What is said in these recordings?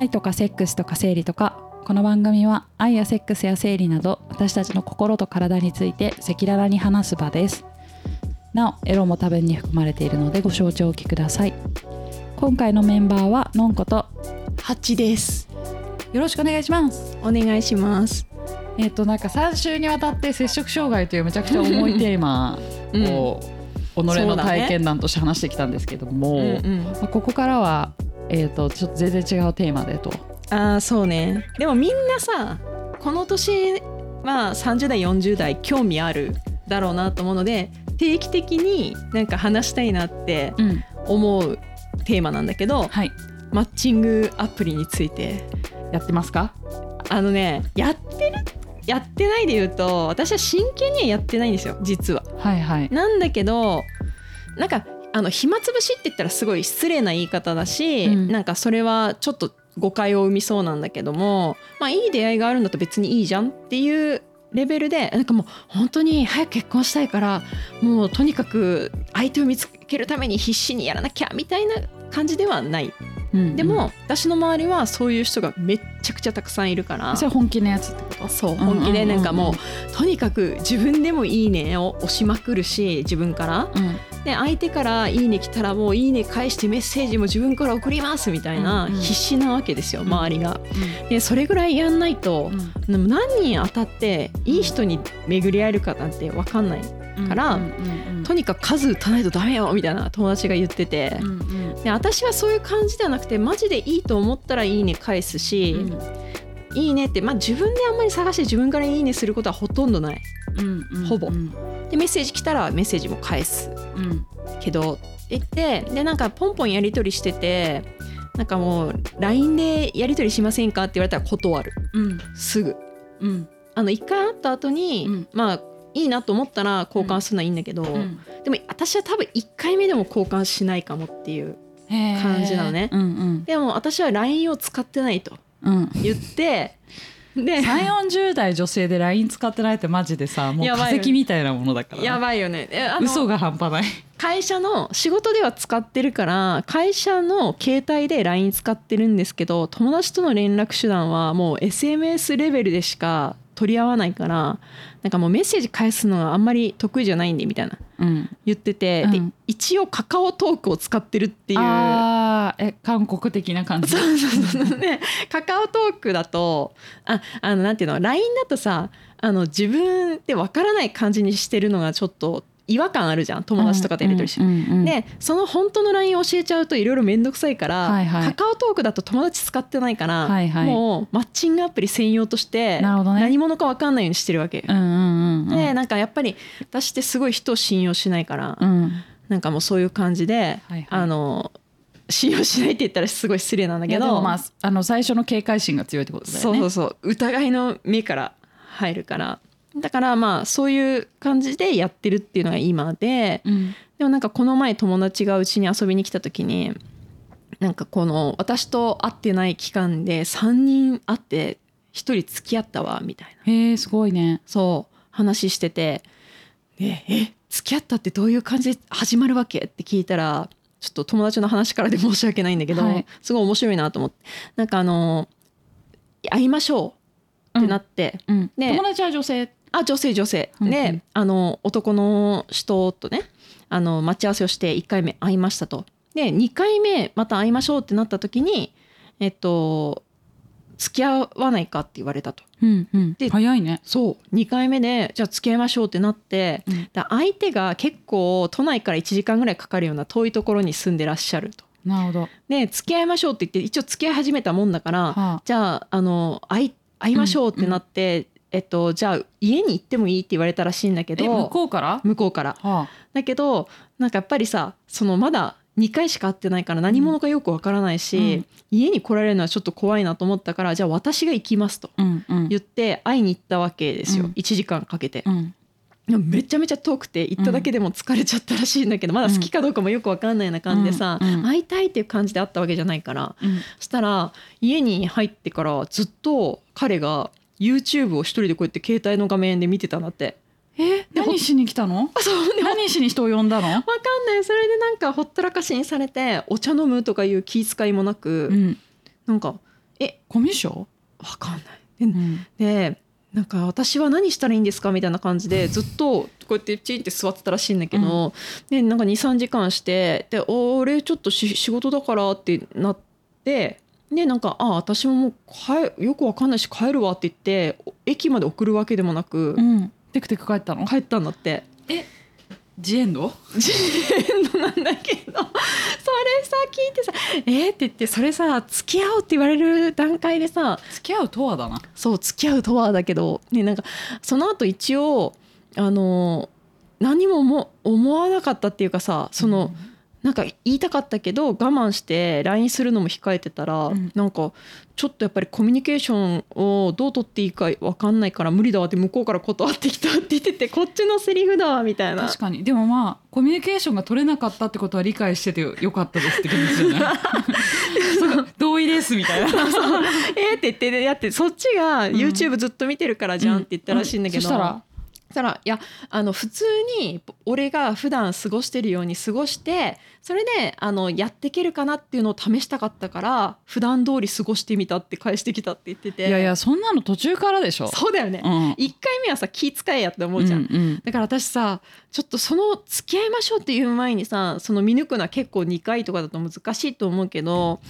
愛とかセックスとか生理とかこの番組は愛やセックスや生理など私たちの心と体について赤裸々に話す場です。なおエロも多分に含まれているのでご承知おきください。今回のメンバーはのんことハチです。よろしくお願いします。お願いします。えっ、となんか3週にわたって摂食障害というめちゃくちゃ重いテーマ うん。を、己の体験談として話してきたんですけども、うんうん。まあここからはえっ、とちょっと全然違うテーマでと。ああそうね。でもみんなさこの年まあ30代40代興味あるだろうなと思うので定期的になんか話したいなってうん。思うテーマなんだけどはい。マッチングアプリについて。やってますか？あのねやってるやってないで言うと私は真剣にはやってないんですよ実は。はいはい。なんだけどなんかあの暇つぶしって言ったらすごい失礼な言い方だし、うん。なんかそれはちょっと誤解を生みそうなんだけどもまあいい出会いがあるんだと別にいいじゃんっていうレベルでなんかもう本当に早く結婚したいからもうとにかく相手を見つけるために必死にやらなきゃみたいな感じではないうんでも、私の周りはそういう人がめっちゃくちゃたくさんいるから。それ本気のやつってこと？そううんうんうんうん。本気でなんかもうとにかく自分でも「いいね」を押しまくるし自分から。うん。で相手から「いいね」来たらもう「いいね」返してメッセージも自分から送りますみたいなうんうん。必死なわけですようん周りが。でそれぐらいやんないとうん。何人当たっていい人に巡り合えるかなんて分かんない。うんからうんうんうんとにかく数打たないとダメよみたいな友達が言ってて。うんうんで私はそういう感じではなくてマジでいいと思ったら「いいね」返すし「いいね」って、まあ、自分であんまり探して自分から「いいね」することはほとんどない。うんうんほぼうん。でメッセージ来たらメッセージも返す。うん。けどって言ってでなんかポンポンやり取りしててなんかもう LINE でやり取りしませんかって言われたら断る。うん。すぐ。うん。あの1回会った後に、うん。まあいいなと思ったら交換するのはいいんだけど、うん。でも私は多分1回目でも交換しないかもっていう感じなのね。うんうん。でも私は LINE を使ってないとうん。言ってで3 4 0代女性で LINE 使ってないってマジでさもう やばいよ化石みたいなものだから。やばいよね。えあの嘘が半端ない。会社の仕事では使ってるから会社の携帯で LINE 使ってるんですけど友達との連絡手段はもう SMS レベルでしか取り合わないからなんかもうメッセージ返すのがあんまり得意じゃないんでみたいな。うん。言ってて、でうん。一応カカオトークを使ってるっていう。え韓国的な感じ？そうそうそう。ね、カカオトークだとああのなんていうの LINE だとさあの自分ってわからない感じにしてるのがちょっと違和感あるじゃん友達とかとやり取りしでその本当の LINE 教えちゃうといろいろ面倒くさいから、はいはいカカオトークだと友達使ってないから、はいはいもうマッチングアプリ専用として何者か分かんないようにしてるわけ。うんうんうんでなんかやっぱり私ってすごい人を信用しないから、うんなんかもうそういう感じで、はいはいあの信用しないって言ったらすごい失礼なんだけどまああの最初の警戒心が強いってことだよねそうそうそう疑いの目から入るからだからまあそういう感じでやってるっていうのが今で、うん。でもなんかこの前友達がうちに遊びに来た時になんかこの私と会ってない期間で3人会って1人付き合ったわみたいな。へえすごいね。そう話してて「ええ付き合ったってどういう感じで始まるわけ?」って聞いたらちょっと友達の話からで申し訳ないんだけど、はい。すごい面白いなと思って。なんかあの会いましょうってなって、うんね友達は女性あ女性女性、うんうん。であの男の人とねあの待ち合わせをして1回目会いましたと。で2回目また会いましょうってなった時にえっと付き合わないかって言われたと。うんうん。で早いね。そう。2回目でじゃあ付き合いましょうってなって、うん。だ相手が結構都内から1時間ぐらいかかるような遠いところに住んでらっしゃると。なるほど。で付き合いましょうって言って一応付き合い始めたもんだから、はあ。じゃああの会い会いましょうってなって、えっと、じゃあ家に行ってもいいって言われたらしいんだけどえ向こうから？向こうから。はだけどなんかやっぱりさそのまだ2回しか会ってないから何者かよくわからないし、うん。家に来られるのはちょっと怖いなと思ったからじゃあ私が行きますと言って会いに行ったわけですよ、うん。1時間かけて。う、ん。めちゃめちゃ遠くて行っただけでも疲れちゃったらしいんだけど、まだ好きかどうかもよくわかんないような感じでさ、会いたいっていう感じで会ったわけじゃないから。うん。そしたら家に入ってからずっと彼が YouTube を一人でこうやって携帯の画面で見てたんだって。え？何しに来たの？あそう何しに人を呼んだの？わかんない。それでなんかほったらかしにされてお茶飲むとかいう気遣いもなく、うん。なんかえ？コミュ障、わかんない。でうん。でなんか私は何したらいいんですかみたいな感じでずっとこうやってチンって座ってたらしいんだけど、でなんか23時間してで俺ちょっとし仕事だからってなってでなんか「あ私ももう帰よくわかんないし帰るわ」って言って駅まで送るわけでもなくうん、テクテク帰ったの？帰ったんだって。ジエンド？ジエンドなんだけどそれさ聞いてさ「えっ?」って言ってそれさ付き合おうって言われる段階でさ付き合うとはだな。そう付き合うとはだけど、ね、なんかその後一応あの何もも思わなかったっていうかさその、なんか言いたかったけど我慢して LINE するのも控えてたら、うん。なんかちょっとやっぱりコミュニケーションをどう取っていいか分かんないから無理だわって向こうから断ってきたって言ってて こっちのセリフだわみたいな。確かに。でもまあコミュニケーションが取れなかったってことは理解しててよかったですって感じじゃない 同意ですみたいな。えーって言ってやってそっちが YouTube ずっと見てるからじゃんって言ったらしいんだけど、そしたらそしたらいやあの普通に俺が普段過ごしてるように過ごしてそれであのやっていけるかなっていうのを試したかったから普段通り過ごしてみたって返してきたって言ってて。いやいやそんなの途中からでしょ。そうだよね、うん。一1回目はさ気遣いやって思うじゃん、うんうんだから私さちょっとその付き合いましょうっていう前にさその見抜くのは結構2回とかだと難しいと思うけど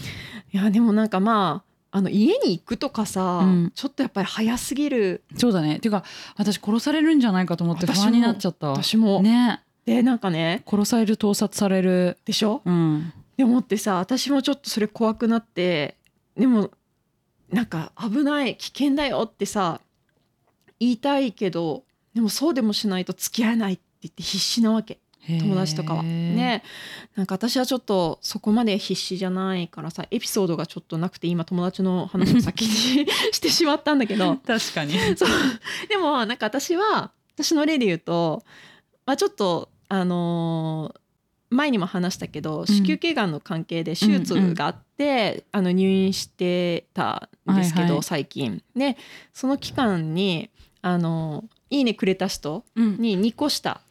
いやでもなんかまああの家に行くとかさ、うん。ちょっとやっぱり早すぎる。そうだね。っていうか私殺されるんじゃないかと思って不安になっちゃったわ。私も。ね。でなんかね殺される盗撮される。でしょうん。で思ってさ私もちょっとそれ怖くなってでもなんか危ない危険だよってさ言いたいけどでもそうでもしないと付き合えないって言って必死なわけ友達とかは。ね。なんか私はちょっとそこまで必死じゃないからさエピソードがちょっとなくて今友達の話を先に してしまったんだけど。確かに。そう。でもなんか私は私の例で言うと、まあ、ちょっとあのー前にも話したけど子宮頸がんの関係で手術があって、あの入院してたんですけど、はいはい。最近。でその期間にあのいいねくれた人うん。に2個下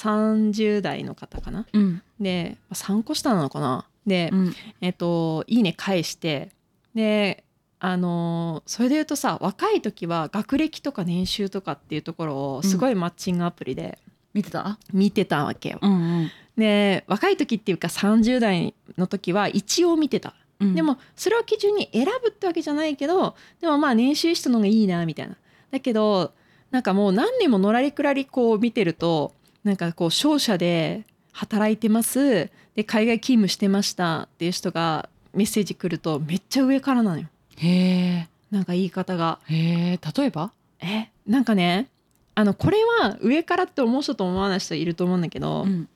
30代の方かな。うん。でまあ3個下なのかな。で、うん。えっと、いいね返して。であのそれで言うとさ若い時は学歴とか年収とかっていうところをすごいマッチングアプリで見てた？見てたわけよ。うんで若い時っていうか30代の時は一応見てた。うん。でもそれを基準に選ぶってわけじゃないけどでもまあ年収いい人の方がいいなみたいな。だけどなんかもう何年ものらりくらりこう見てるとなんかこう商社で働いてます。で海外勤務してました。っていう人がメッセージ来るとめっちゃ上からなのよ。へえ。なんか言い方が。へえ。例えば？え？なんかねあのこれは上からって思う人と思わない人いると思うんだけど、うん。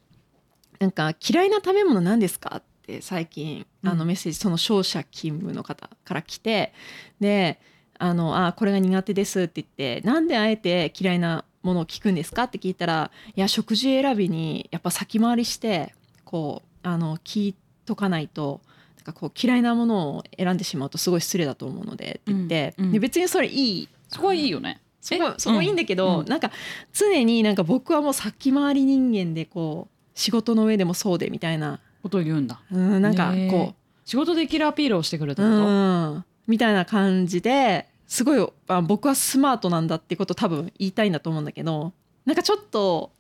なんか嫌いな食べ物何ですか？って最近うん。あのメッセージその商社勤務の方から来てであのあこれが苦手ですって言ってなんであえて嫌いなものを聞くんですか？って聞いたらいや食事選びにやっぱ先回りしてこうあの聞いとかないとなんかこう嫌いなものを選んでしまうとすごい失礼だと思うのでって言って、うんうん。で別にそれいい。そこはいいよね。そこえ？そこいいんだけど、うんなんか常になんか僕はもう先回り人間でこう仕事の上でもそうでみたいな。ことを言うんだ。うんなんかこ仕事でキラーアピールをしてくるってう、こと？うん、みたいな感じですごいあ僕はスマートなんだってこと多分言いたいんだと思うんだけどなんかちょっと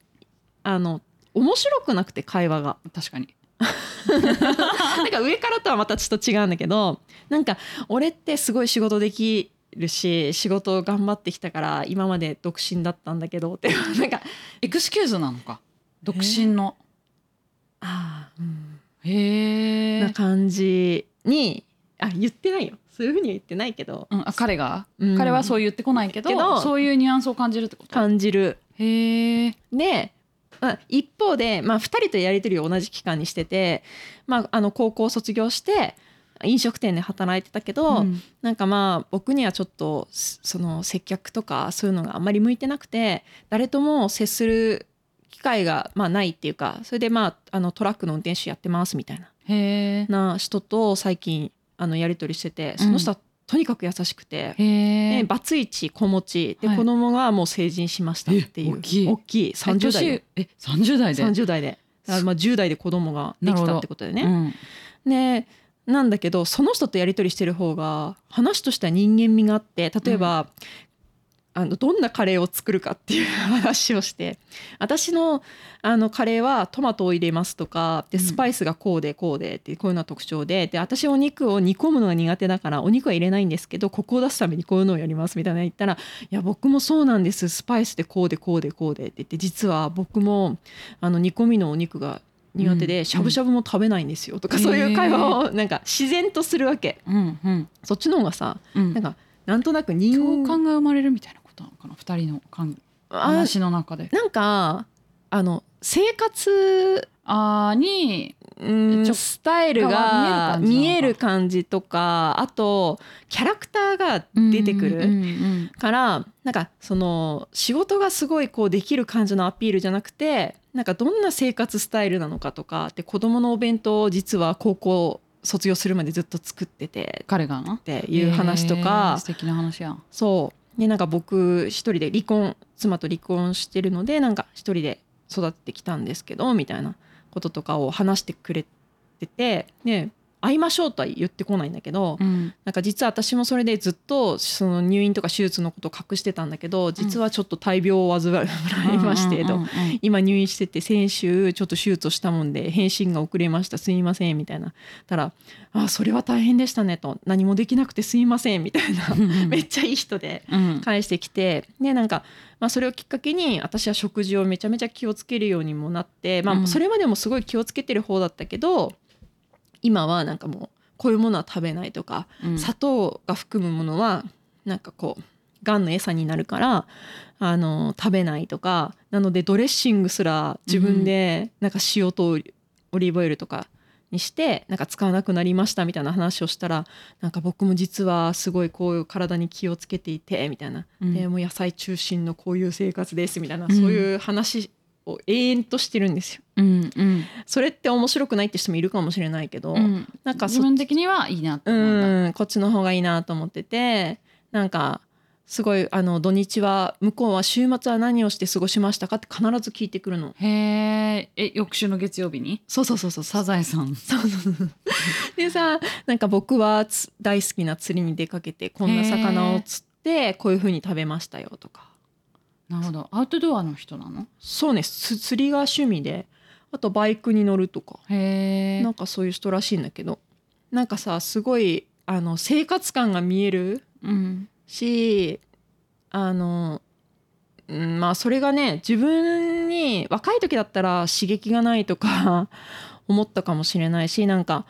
あの面白くなくて会話が。確かに。なんか上からとはまたちょっと違うんだけどなんか俺ってすごい仕事できるし仕事頑張ってきたから今まで独身だったんだけどってなんか。エクスキューズなのか。独身の。ああ、うん。へえな感じにあ言ってないよそういうふうには言ってないけど。うん、あ彼が、うん。彼はそう言ってこないけどけどそういうニュアンスを感じるってこと？感じる。へえで、まあ、一方で、まあ、2人とやり取りを同じ期間にしてて、まあ、あの高校を卒業して飲食店で働いてたけど、うん。なんかまあ僕にはちょっとすその接客とかそういうのがあんまり向いてなくて誰とも接する機会がまあないっていうかそれでまああのトラックの運転手やってますみたいなへえな人と最近あのやり取りしててその人はとにかく優しくて、でバツイチ子持ちで、はい。子供がもう成人しましたっていう。え大きい。大きい。30代で。え30代で？30代で。まあ10代で子供ができたってことでね。うん。でなんだけどその人とやり取りしてる方が話としては人間味があって例えば、あのどんなカレーを作るかっていう話をして私のあのカレーはトマトを入れますとかでうん。スパイスがこうでこうでってこういうのが特徴でで私お肉を煮込むのが苦手だからお肉は入れないんですけどコクを出すためにこういうのをやりますみたいなの言ったら「いや僕もそうなんです。スパイスでこうでこうでこうで」って言って実は僕もあの煮込みのお肉が苦手うん。でしゃぶしゃぶも食べないんですよとか、うん。そういう会話をなんか自然とするわけ。うんうん。そっちの方がさうん。なんかなんとなく人共感が生まれるみたいなことなのかな二人の感あ話の中で。なんかあの生活あーにスタイルが見えるる感じとかあとキャラクターが出てくる、からなんかその仕事がすごいこうできる感じのアピールじゃなくてなんかどんな生活スタイルなのかとかで子供のお弁当を実は高校卒業するまでずっと作ってて彼がな？っていう話とえーか、素敵な話や。そうでなんか僕一人で離婚妻と離婚してるのでなんか一人で育ってきたんですけどみたいなこととかを話してくれててで会いましょうとは言ってこないんだけど、うん。なんか実は私もそれでずっとその入院とか手術のことを隠してたんだけど実はちょっと大病を患いましてと、うんうんうんうん。今入院してて先週ちょっと手術をしたもんで返信が遅れましたすいませんみたいな。たら「あそれは大変でしたね」と「何もできなくてすいません」みたいな。めっちゃいい人でうん。返してきてでなんか、まあ、それをきっかけに私は食事をめちゃめちゃ気をつけるようにもなって、まあ、うん。それまでもすごい気をつけてる方だったけど今はなんかもうこういうものは食べないとか、うん。砂糖が含むものはなんかこうがんの餌になるからあの食べないとかなのでドレッシングすら自分でなんか塩とオリーブオイルとかにしてなんか使わなくなりましたみたいな話をしたらなんか僕も実はすごいこういう体に気をつけていてみたいな、うん。でもう野菜中心のこういう生活ですみたいな、うんそういう話を永遠としてるんですよ。うんうん。それって面白くないって人もいるかもしれないけど、うん。なんかそ自分的にはいいなってうんこっちの方がいいなと思っててなんかすごいあの土日は向こうは週末は何をして過ごしましたかって必ず聞いてくるの。へええ翌週の月曜日に？そうそうそうそうサザエさん。そうそうそうでさなんか僕はつ大好きな釣りに出かけてこんな魚を釣ってこういう風に食べましたよとかなるほど。アウトドアの人なの？そうね。つ釣りが趣味であとバイクに乗るとか。へえ。なんかそういう人らしいんだけど。なんかさすごいあの生活感が見えるうん。しあの、うん、まあそれがね自分に若い時だったら刺激がないとか 思ったかもしれないしなんか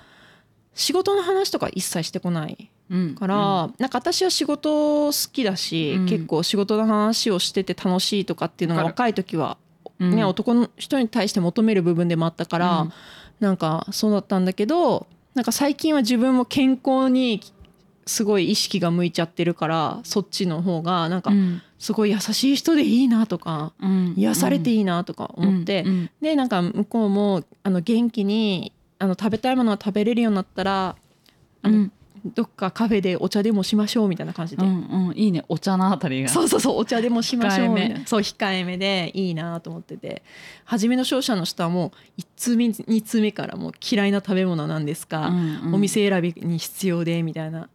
仕事の話とか一切してこない。うんから、なんか私は仕事好きだし、うん。結構仕事の話をしてて楽しいとかっていうのが若い時は、うん。ね男の人に対して求める部分でもあったから、うん。なんかそうだったんだけどなんか最近は自分も健康にすごい意識が向いちゃってるからそっちの方がなんかうん。すごい優しい人でいいなとか、うん。癒されていいなとか思って、うん。でなんか向こうもあの元気にあの食べたいものが食べれるようになったらあのうんどっかカフェでお茶でもしましょうみたいな感じで、うんうんいいね。お茶のあたりが。そうそうそうお茶でもしましょうみたいな。そう控えめでいいなと思ってて。初めの商社の人はもう1通目2通目からもう嫌いな食べ物なんですか、うんうん。お店選びに必要でみたいな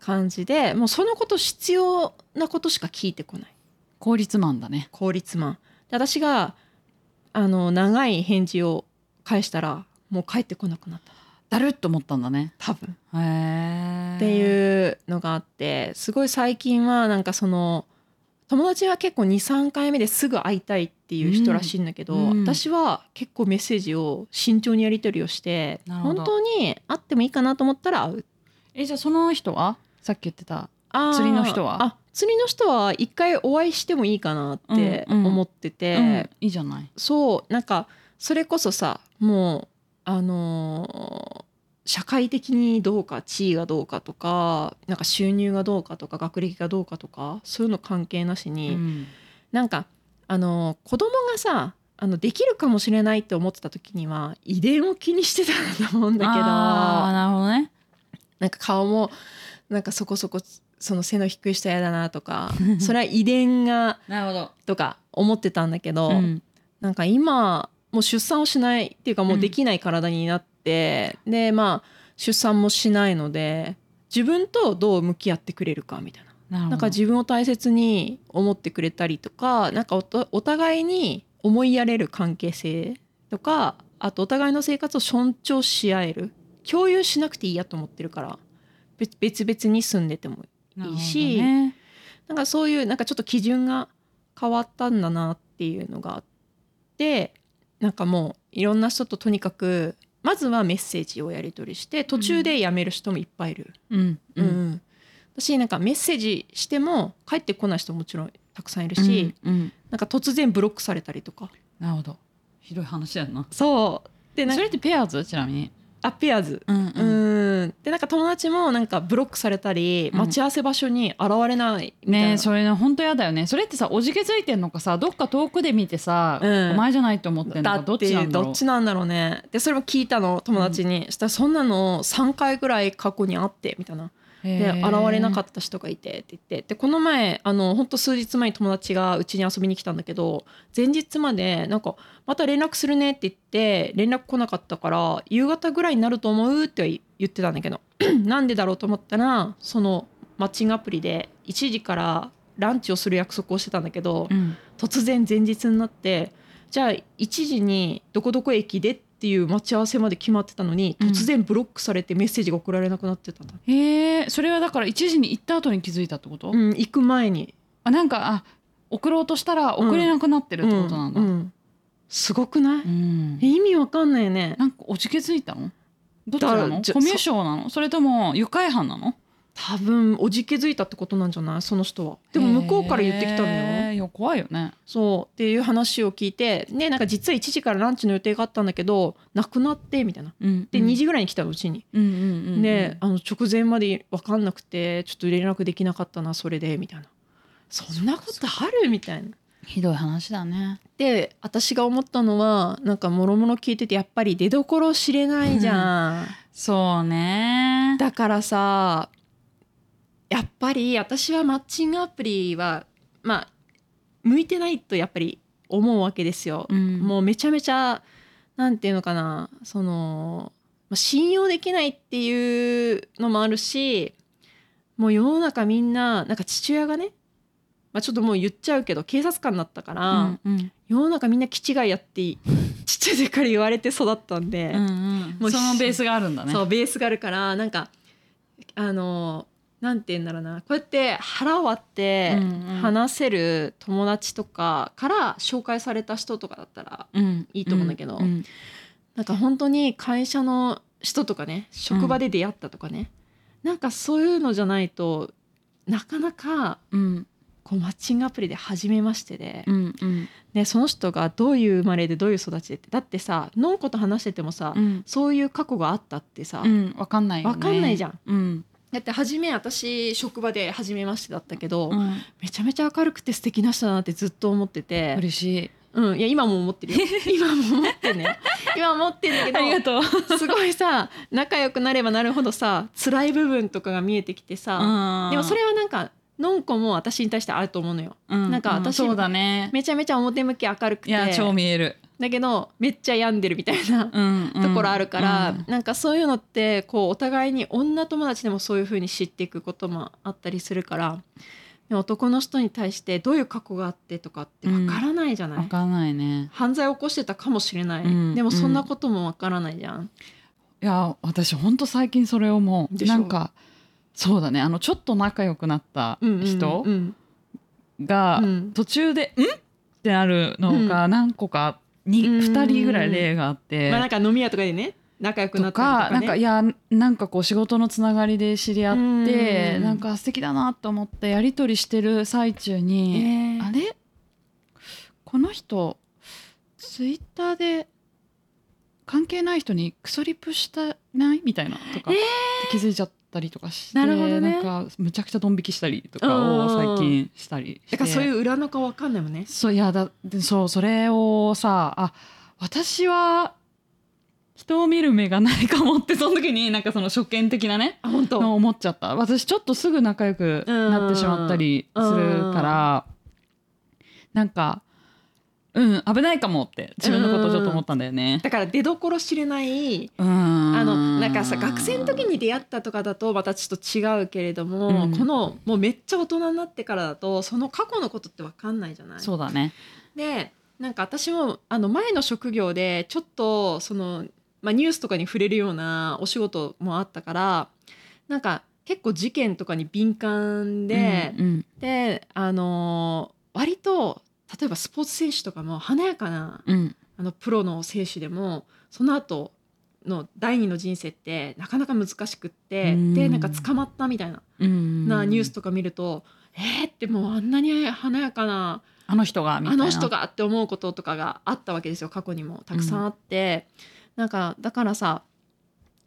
感じで。もうそのこと必要なことしか聞いてこない。効率マンだね。効率マン。で私があの長い返事を返したらもう帰ってこなくなっただるっと思ったんだね。多分。へえっていうのがあってすごい最近はなんかその友達は結構23回目ですぐ会いたいっていう人らしいんだけど、うん。うん私は結構メッセージを慎重にやり取りをして本当に会ってもいいかなと思ったら会う。えじゃあその人は？さっき言ってた。釣りの人は？あ釣りの人は一回お会いしてもいいかなってうんうん。思ってて、うん。いいじゃない。そうなんかそれこそさもうあのー社会的にどうか地位がどうかとかなんか収入がどうかとか学歴がどうかとかそういうの関係なしに、うん。なんかあのー子供がさあのできるかもしれないって思ってた時には遺伝を気にしてたんだと思うんだけどあーなるほどね。なんか顔もなんかそこそこその背の低い人やだなとか それは遺伝がなるほど。とか思ってたんだけど、うん。なんか今もう出産をしないっていうかもうできない体になって、でまあ出産もしないので自分とどう向き合ってくれるかみたいな。なんか自分を大切に思ってくれたりとかなんかお互いに思いやれる関係性とかあとお互いの生活を尊重し合える共有しなくていいやと思ってるから別別々に住んでてもいいしなね。なんかそういうなんかちょっと基準が変わったんだなっていうのがあってなんかもういろんな人ととにかくまずはメッセージをやり取りして途中でやめる人もいっぱいいる。うんううん。ん私なんかメッセージしても帰ってこない人ももちろんたくさんいるし、うんうん。なんか突然ブロックされたりとか。なるほど。ひどい話だよな。そう。でなそれってペアーズ？ちなみにあペアーズうん。うん。でなんか友達もなんかブロックされたりうん。待ち合わせ場所に現れないみたいな、ねえそれね本当やだよね。それってさおじけづいてんのかさどっか遠くで見てさ、うん。お前じゃないと思ってんのかどっちなんだろう。どっちなんだろうね。でそれも聞いたの友達に、そしたらそんなの3回ぐらい過去にあってみたいなで現れなかっった人がいてって言って。でこの前あの本当数日前に友達がうちに遊びに来たんだけど前日までなんか「また連絡するね」って言って連絡来なかったから夕方ぐらいになると思うって言ってたんだけど なんでだろうと思ったらそのマッチングアプリで1時からランチをする約束をしてたんだけど、うん。突然前日になってじゃあ1時にどこどこ駅でっていう待ち合わせまで決まってたのにうん。突然ブロックされてメッセージが送られなくなってたへえそれはだから1時に行った後に気づいたってこと、うん、行く前に。あなんかあ送ろうとしたら送れなくなってるってことなんだ、うんうん。すごくない、うん。え意味わかんないよね。なんかおじけづいたの？どっちなの？コミュ障なの？それとも愉快犯なの？多分おじけづいたってことなんじゃない？その人は。でも向こうから言ってきたのよ。怖いよね。そう。っていう話を聞いてねなんか実は1時からランチの予定があったんだけどなくなってみたいな。うんで2時ぐらいに来たのうちに、うんうんうんうん。であの直前まで分かんなくてちょっと連絡できなかったなそれでみたいな。そんなことある？みたいな。ひどい話だね。で私が思ったのはなんかもろもろ聞いててやっぱり出どころ知れないじゃん。そうね。だからさやっぱり私はマッチングアプリはまあ向いてないとやっぱり思うわけですよ。うん。もうめちゃめちゃなんていうのかなその、まあ、信用できないっていうのもあるしもう世の中みんななんか父親がね、まあ、ちょっともう言っちゃうけど警察官だったから、うんうん。世の中みんな気違いやってちっちゃい時から言われて育ったんで、うんうん。もうそのベースがあるんだね。そうベースがあるからなんかあのなんて言うんだろうな。こうやって腹割ってうんうん。話せる友達とかから紹介された人とかだったらうんいいと思うんだけどんなんか本当に会社の人とかね職場で出会ったとかね、なんかそういうのじゃないとなかなかうんこうマッチングアプリで初めましてで、うんうん。ね、その人がどういう生まれでどういう育ちでってだってさのんこと話しててもさ、うん。そういう過去があったってさ、うんわかんないよね。わかんないじゃん。うんだって初め私職場で初めましてだったけど、うん。めちゃめちゃ明るくて素敵な人だなってずっと思ってて、嬉しい。うん、いや今も思ってるよ。今も思ってんね。今思ってんだけどありがとう。すごいさ仲良くなればなるほどさ辛い部分とかが見えてきてさ、でもそれはなんかのんこも私に対してあると思うのよ。うん。なんか私そうだね。めちゃめちゃ表向き明るくて。いや超見えるだけどめっちゃ病んでるみたいなうんうん。ところあるから、うん。なんかそういうのってこうお互いに女友達でもそういう風に知っていくこともあったりするから男の人に対してどういう過去があってとかってわからないじゃない、わかんないね。犯罪を起こしてたかもしれない、うん。でもそんなこともわからないじゃん、いや私ほんと最近それ思う。でしょ。なんかそうだね。あのちょっと仲良くなったうんうん人うん。がうん。途中で「ん?」ってなるのが何個かにうん2人ぐらい例があって。まあなんか飲み屋とかでね仲良くなとかったりとか、ね、なんかいやなんかこう仕事のつながりで知り合ってうん。なんか素敵だなと思ってやり取りしてる最中にえー。あれ？この人ツイッターで関係ない人にクソリプしたない？みたいなとか、えー。気づいちゃったりとかしてなるほどね。なんかむちゃくちゃドン引きしたりとかを最近したりして。だからそういう裏の顔わかんないもんね。そういやだでそうそれをさあ私は人を見る目がないかもってその時に なんかその初見的なねあ本当。の思っちゃった。私ちょっとすぐ仲良くなってしまったりするからなんかうん危ないかもって自分のことちょっと思ったんだよね。だから出どころ知れないうんあのなんかさ学生の時に出会ったとかだとまたちょっと違うけれども、うんこのもうめっちゃ大人になってからだとその過去のことって分かんないじゃない？そうだね。でなんか私もあの前の職業でちょっとその、まあ、ニュースとかに触れるようなお仕事もあったからなんか結構事件とかに敏感で、うんであの割と例えばスポーツ選手とかも華やかなうん。あのプロの選手でもその後の第二の人生ってなかなか難しくって、うん。でなんか捕まったみたいな,、うん。なニュースとか見ると、えーってもうあんなに華やかなあの人がみたあいな。の人がって思うこととかがあったわけですよ。過去にも。たくさんあって、なんかだからさ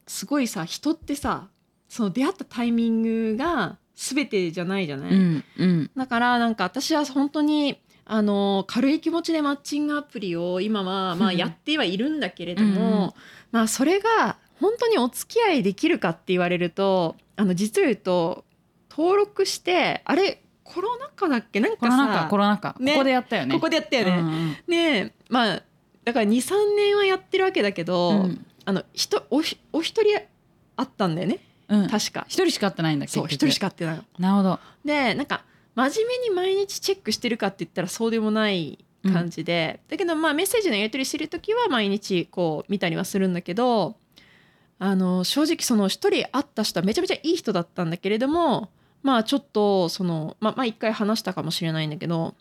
すごいさ人ってさその出会ったタイミングが全てじゃないじゃない、うん。うん。だからなんか私は本当にあの軽い気持ちでマッチングアプリを今はまあうんやってはいるんだけれども、うんうんまあそれが本当にお付き合いできるかって言われるとあの実を言うと登録してあれコロナ禍だっけ？なんかコロナ禍さコロナ禍、ねここでやったよね。ここでやったよね。うんうんねまあだから23年はやってるわけだけど、うんあの人おひお一人あったんだよねうん確か。一人しか会ってないんだそう一人しか会ってないの。なるほど。でなんか真面目に毎日チェックしてるかって言ったらそうでもない感じで、だけどまあメッセージのやり取りする時は毎日こう見たりはするんだけどあの正直その一人会った人はめちゃめちゃいい人だったんだけれどもまあちょっとそのまあまあ一回話したかもしれないんだけど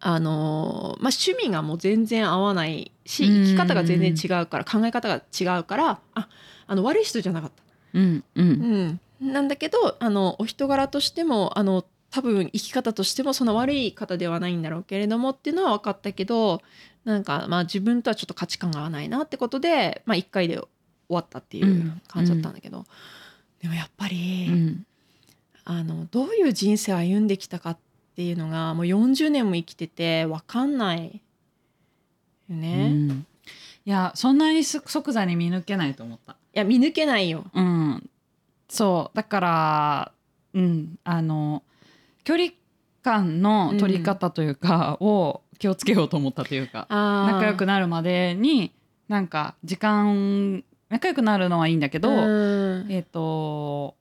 あのまあ趣味がもう全然合わないしうん。生き方が全然違うから考え方が違うからああの悪い人じゃなかった。うんうん。うん、なんだけどあのお人柄としてもあの多分生き方としてもそんな悪い方ではないんだろうけれどもっていうのは分かったけどなんかまあ自分とはちょっと価値観が合わないなってことで、まあ、1回で終わったっていう感じだったんだけど、でもやっぱり、うん。あのどういう人生を歩んできたかっていうのがもう40年も生きてて分かんないよね。いうん。いやそんなにす即座に見抜けないと思った。や見抜けないよ。うん、そう。だから、うん、あの距離感の取り方というか、を気をつけようと思ったというか仲良くなるまでになんか時間仲良くなるのはいいんだけど、うん。えっ、と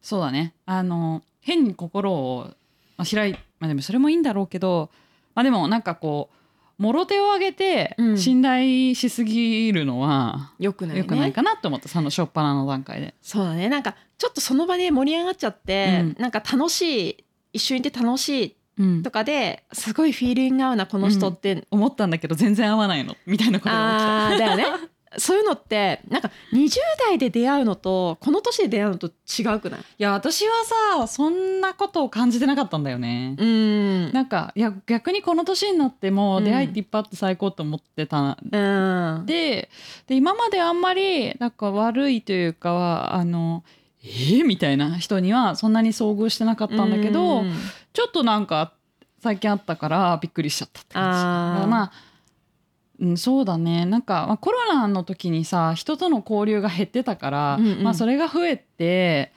そうだね。あの変に心をまあ開いまあでもそれもいいんだろうけどまあでもなんかこうもろ手を挙げてうん。信頼しすぎるのはよくないね。良くないかなと思った、その初っ端の段階で。そうだね。なんかちょっとその場で盛り上がっちゃって、うん。なんか楽しい一緒にいて楽しいうん。とかですごいフィーリング合うなこの人って、思ったんだけど全然合わないの。みたいなことがあーだよね そういうのってなんか20代で出会うのとこの年で出会うのと違うくない？いや私はさそんなことを感じてなかったんだよね。うん。なんかいや逆にこの年になってもうん。出会いっていっぱいあって最高と思ってた。うん。でで今まであんまりなんか悪いというかはあのえー、みたいな人にはそんなに遭遇してなかったんだけど、うん。ちょっとなんか最近あったからびっくりしちゃったって感じうん、そうだね。なんか、まあ、コロナの時にさ人との交流が減ってたから、うんうん。まあ、それが増えて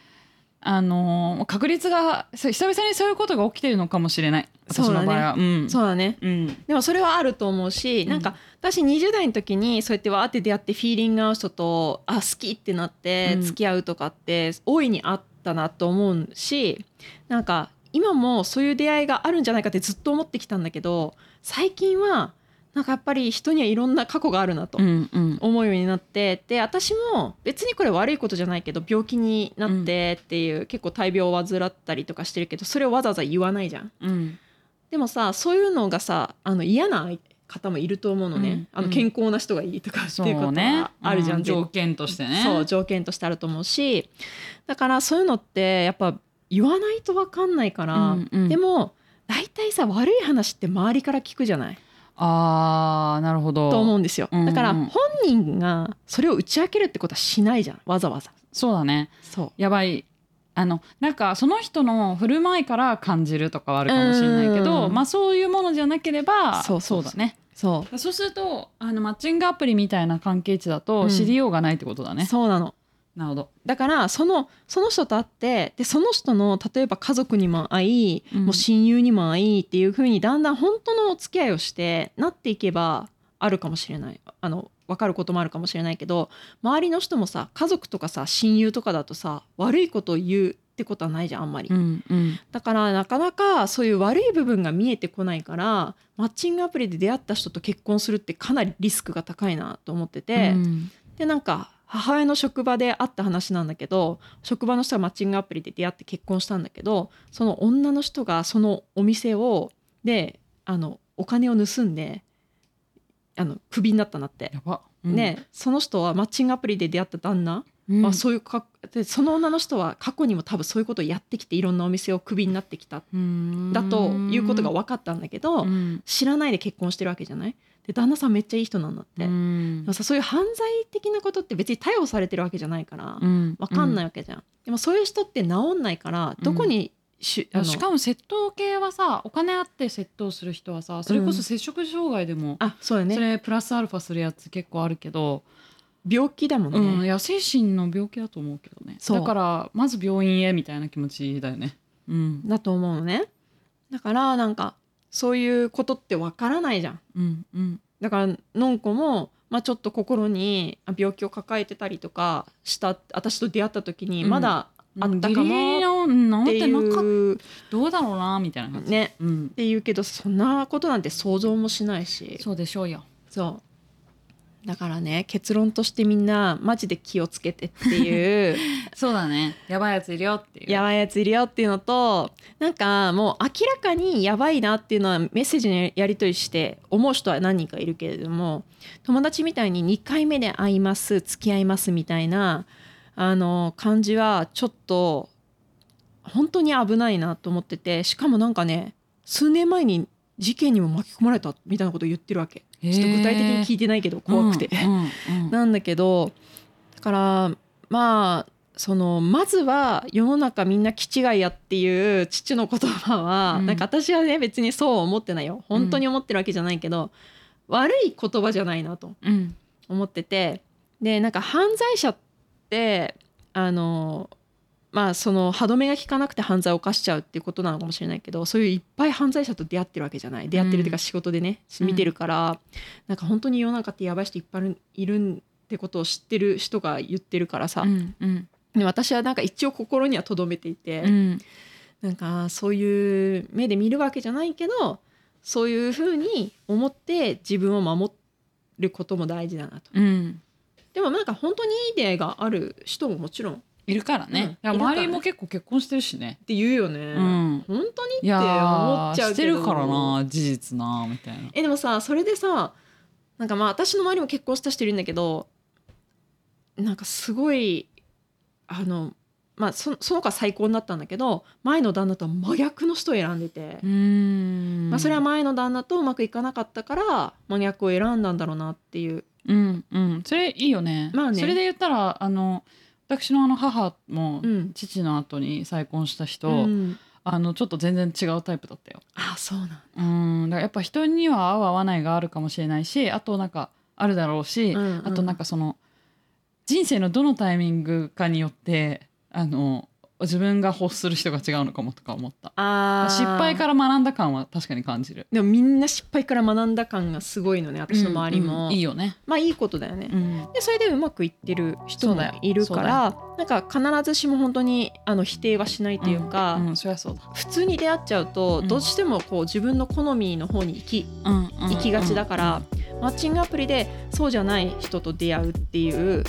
あのー確率がそう久々にそういうことが起きてるのかもしれない。私そうだね。の場合は。うん。そうだね。うん。でもそれはあると思うし、うん。なんか私20代の時にそうやってわーって出会ってフィーリング合う人とあ好きってなってうん。付き合うとかって大いにあったなと思うしなんか今もそういう出会いがあるんじゃないかってずっと思ってきたんだけど最近はなんかやっぱり人にはいろんな過去があるなと思うようになってで私も別にこれ悪いことじゃないけど病気になってっていう、結構大病を患ったりとかしてるけどそれをわざわざ言わないじゃん。うん。でもさそういうのがさあの嫌な方もいると思うのね、うんあの健康な人がいいとかってそいうことうね。はあるじゃん、う条件としてね。そう条件としてあると思うし。だからそういうのってやっぱ言わないと分かんないから、うんうん。でも大体さ悪い話って周りから聞くじゃないあーなるほど。と思うんですよ。うんうんだから本人がそれを打ち明けるってことはしないじゃんわざわざ。そうだね。そう。やばい。あのなんかその人の振る舞いから感じるとかはあるかもしれないけど、うん。まあそういうものじゃなければそうそうそう。だね。そそうするとあのマッチングアプリみたいな関係値だうん。と知りようがないってことだう、ね、そうなのなるほど。だからそのその人と会ってでその人の例えば家族にも会い、うん。もう親友にも会いっていう風にだんだん本当のお付き合いをしてなっていけばあるかもしれない。あの分かることもあるかもしれないけど周りの人もさ家族とかさ親友とかだとさ悪いことを言うってことはないじゃんあんまり。うんうん。だからなかなかそういう悪い部分が見えてこないからマッチングアプリで出会った人と結婚するってかなりリスクが高いなと思ってて、うん。でなんか母親の職場であった話なんだけど職場の人がマッチングアプリで出会って結婚したんだけどその女の人がそのお店をであのお金を盗んであのクビになったんだって。うんね、その人はマッチングアプリで出会った旦那うん。はそういうかでその女の人は過去にも多分そういうことをやってきていろんなお店をクビになってきた。うん。だということが分かったんだけど、うん。知らないで結婚してるわけじゃない。で旦那さんめっちゃいい人なんだって、うでんもさそういう犯罪的なことって別に逮捕されてるわけじゃないから、うん。分かんないわけじゃん、でもそういう人って治んないからどこにし、あのしかも窃盗系はさお金あって窃盗する人はさそれこそ摂食障害でも、あそうだそねれプラスアルファするやつ結構あるけど、病気だもんね、うん、いや精神の病気だと思うけどね。だからまず病院へみたいな気持ちだよね。うん。だと思うのね。だからなんかそういうことって分からないじゃん。うんうん。だからのんこも、まあ、ちょっと心にあ病気を抱えてたりとかした私と出会った時にうん。まだあったかもっていう。どうだろうなみたいな感じ。ね。うん。っていうけどそんなことなんて想像もしないし。そうでしょうよ。そうだからね結論としてみんなマジで気をつけてっていう。そうだね。やばいやついるよっていう。やばいやついるよっていうのとなんかもう明らかにやばいなっていうのはメッセージのやり取りして思う人は何人かいるけれども友達みたいに2回目で会います付き合いますみたいなあの感じはちょっと本当に危ないなと思っててしかもなんかね数年前に事件にも巻き込まれたみたいなことを言ってるわけちょっと具体的に聞いてないけど怖くて。うんうんうん なんだけどだからまあそのまずは世の中みんな気違いやっていう父の言葉は、うん。なんか私はね別にそう思ってないよ。本当に思ってるわけじゃないけど、悪い言葉じゃないなとうん。思ってて。でなんか犯罪者ってあのまあその歯止めが効かなくて犯罪を犯しちゃうっていうことなのかもしれないけどそういういっぱい犯罪者と出会ってるわけじゃない。出会ってるっていうか仕事でね、うん。見てるから、なんか本当に世の中ってやばい人いっぱいいるってことを知ってる人が言ってるからさ、うんうん。で私はなんか一応心には留めていて、うん。なんかそういう目で見るわけじゃないけどそういうふうに思って自分を守ることも大事だなと。うん。でもなんか本当にいい出会いがある人ももちろんっいるからね、うん。周りも結構結婚してるしね。て言うよね。うん。本当にって思っちゃうけど。してるからな事実なみたいな。えでもさそれでさなんかまあ私の周りも結婚した人いるんだけどなんかすごいあのまあそその子は最高になったんだけど前の旦那とは真逆の人を選んでて、うん。まあ、それは前の旦那とうまくいかなかったから真逆を選んだんだろうなっていう。うんうん。それいいよね,、まあね。それで言ったらあの私のあの母もうん。父の後に再婚した人、うん。あのちょっと全然違うタイプだったよ。あそうなんうん。だからやっぱ人には合う合わないがあるかもしれないしあとなんかあるだろうし、うんうん。あとなんかその人生のどのタイミングかによってあの自分が欲する人が違うのかもとか思った。あー。失敗から学んだ感は確かに感じる。でもみんな失敗から学んだ感がすごいのね私の周りも、うんうんいいよね、まあいいことだよね、うん、でそれでうまくいってる人もいるからなんか必ずしも本当にあの否定はしないというか、うん。うんそりゃそうだ、普通に出会っちゃうとうん。どうしてもこう自分の好みの方に行き行きがちだから、マッチングアプリでそうじゃない人と出会うっていう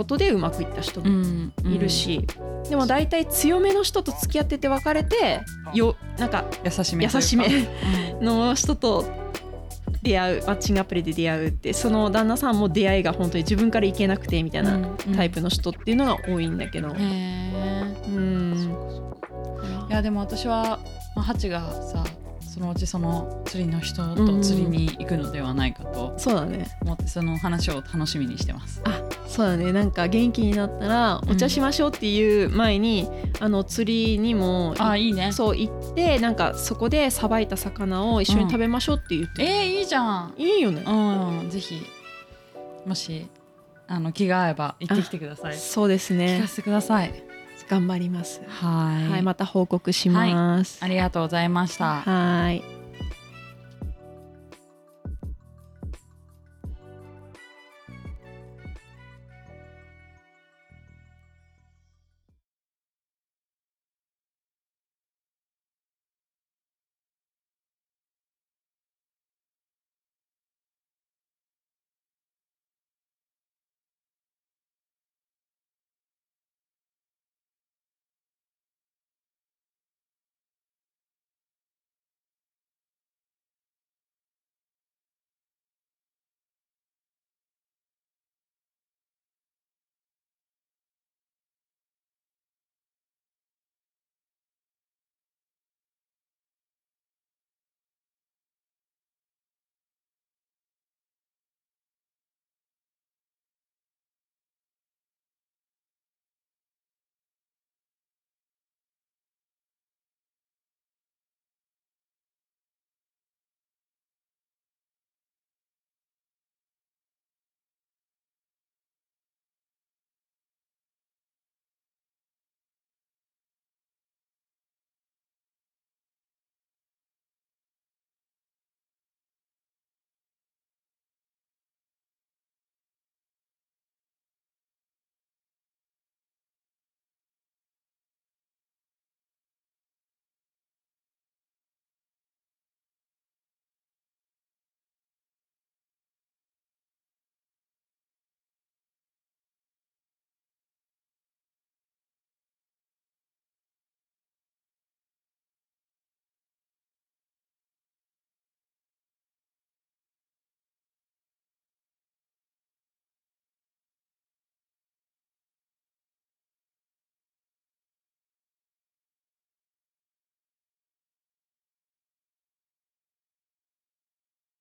ことでうまくいった人うもんうんいるし、でも大体強めの人と付き合ってて別れてよなんか優しめ優しめうん。の人と出会うマッチングアプリで出会うってその旦那さんも出会いが本当に自分から行けなくてみたいなタイプの人っていうのが多いんだけど、へえうん。いやでも私は、まあ、ハチがさそのうちその釣りの人と釣りに行くのではないかとそうだね思ってその話を楽しみにしてます。あそうだねなんか元気になったらんお茶しましょうっていう前に、あの釣りにもあいいね。そう行ってなんかそこでさばいた魚を一緒に食べましょうって言って、えー、いいじゃん。いいよねうんぜひもしあの気が合えば行ってきてください。そうですね聞かせてください。頑張ります。はい。はいまた報告します。ありがとうございました。はい